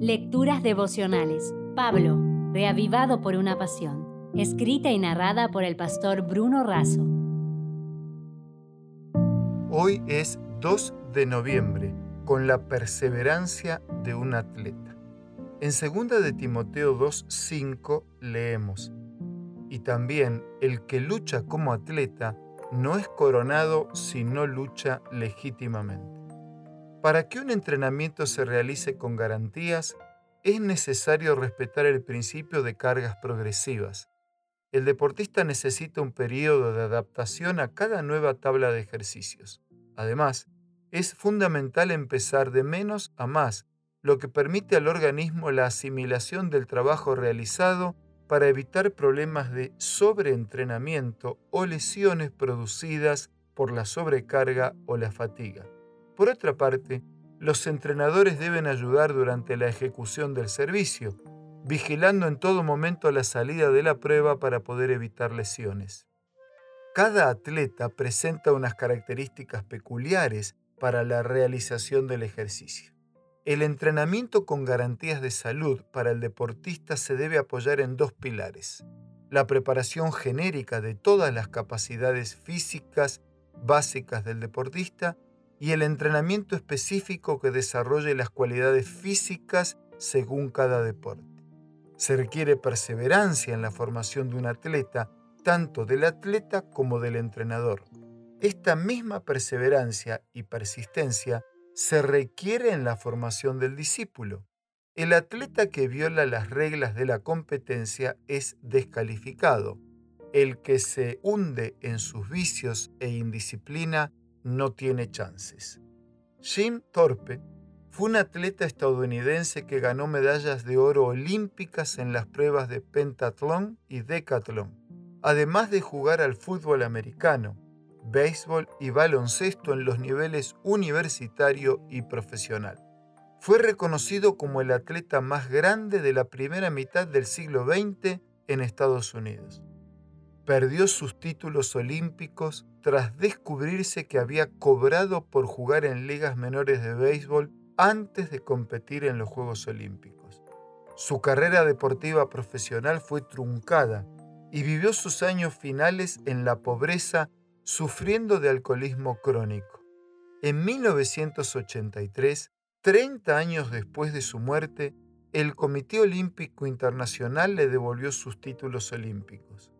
Lecturas devocionales. Pablo, reavivado por una pasión. Escrita y narrada por el pastor Bruno Razo. Hoy es 2 de noviembre, con la perseverancia de un atleta. En 2 de Timoteo 2:5 leemos: Y también el que lucha como atleta no es coronado si no lucha legítimamente. Para que un entrenamiento se realice con garantías, es necesario respetar el principio de cargas progresivas. El deportista necesita un periodo de adaptación a cada nueva tabla de ejercicios. Además, es fundamental empezar de menos a más, lo que permite al organismo la asimilación del trabajo realizado para evitar problemas de sobreentrenamiento o lesiones producidas por la sobrecarga o la fatiga. Por otra parte, los entrenadores deben ayudar durante la ejecución del servicio, vigilando en todo momento la salida de la prueba para poder evitar lesiones. Cada atleta presenta unas características peculiares para la realización del ejercicio. El entrenamiento con garantías de salud para el deportista se debe apoyar en dos pilares. La preparación genérica de todas las capacidades físicas básicas del deportista y el entrenamiento específico que desarrolle las cualidades físicas según cada deporte. Se requiere perseverancia en la formación de un atleta, tanto del atleta como del entrenador. Esta misma perseverancia y persistencia se requiere en la formación del discípulo. El atleta que viola las reglas de la competencia es descalificado. El que se hunde en sus vicios e indisciplina no tiene chances. Jim Thorpe fue un atleta estadounidense que ganó medallas de oro olímpicas en las pruebas de pentatlón y decatlón, además de jugar al fútbol americano béisbol y baloncesto en los niveles universitario y profesional. Fue reconocido como el atleta más grande de la primera mitad del siglo XX en Estados Unidos. Perdió sus títulos olímpicos tras descubrirse que había cobrado por jugar en ligas menores de béisbol antes de competir en los Juegos Olímpicos. Su carrera deportiva profesional fue truncada y vivió sus años finales en la pobreza sufriendo de alcoholismo crónico. En 1983, 30 años después de su muerte, el Comité Olímpico Internacional le devolvió sus títulos olímpicos.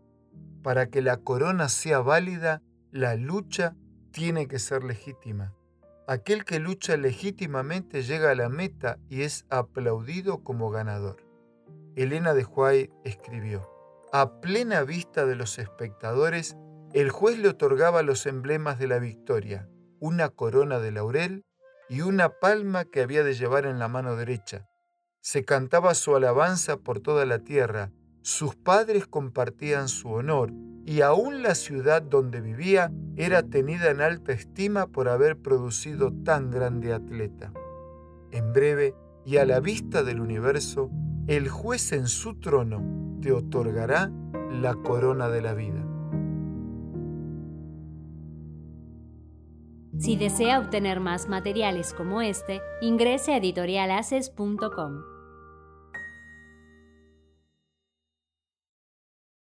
Para que la corona sea válida, la lucha tiene que ser legítima. Aquel que lucha legítimamente llega a la meta y es aplaudido como ganador. Elena de Huay escribió, a plena vista de los espectadores, el juez le otorgaba los emblemas de la victoria, una corona de laurel y una palma que había de llevar en la mano derecha. Se cantaba su alabanza por toda la tierra, sus padres compartían su honor y aún la ciudad donde vivía era tenida en alta estima por haber producido tan grande atleta. En breve y a la vista del universo, el juez en su trono te otorgará la corona de la vida. Si desea obtener más materiales como este, ingrese a editorialaces.com.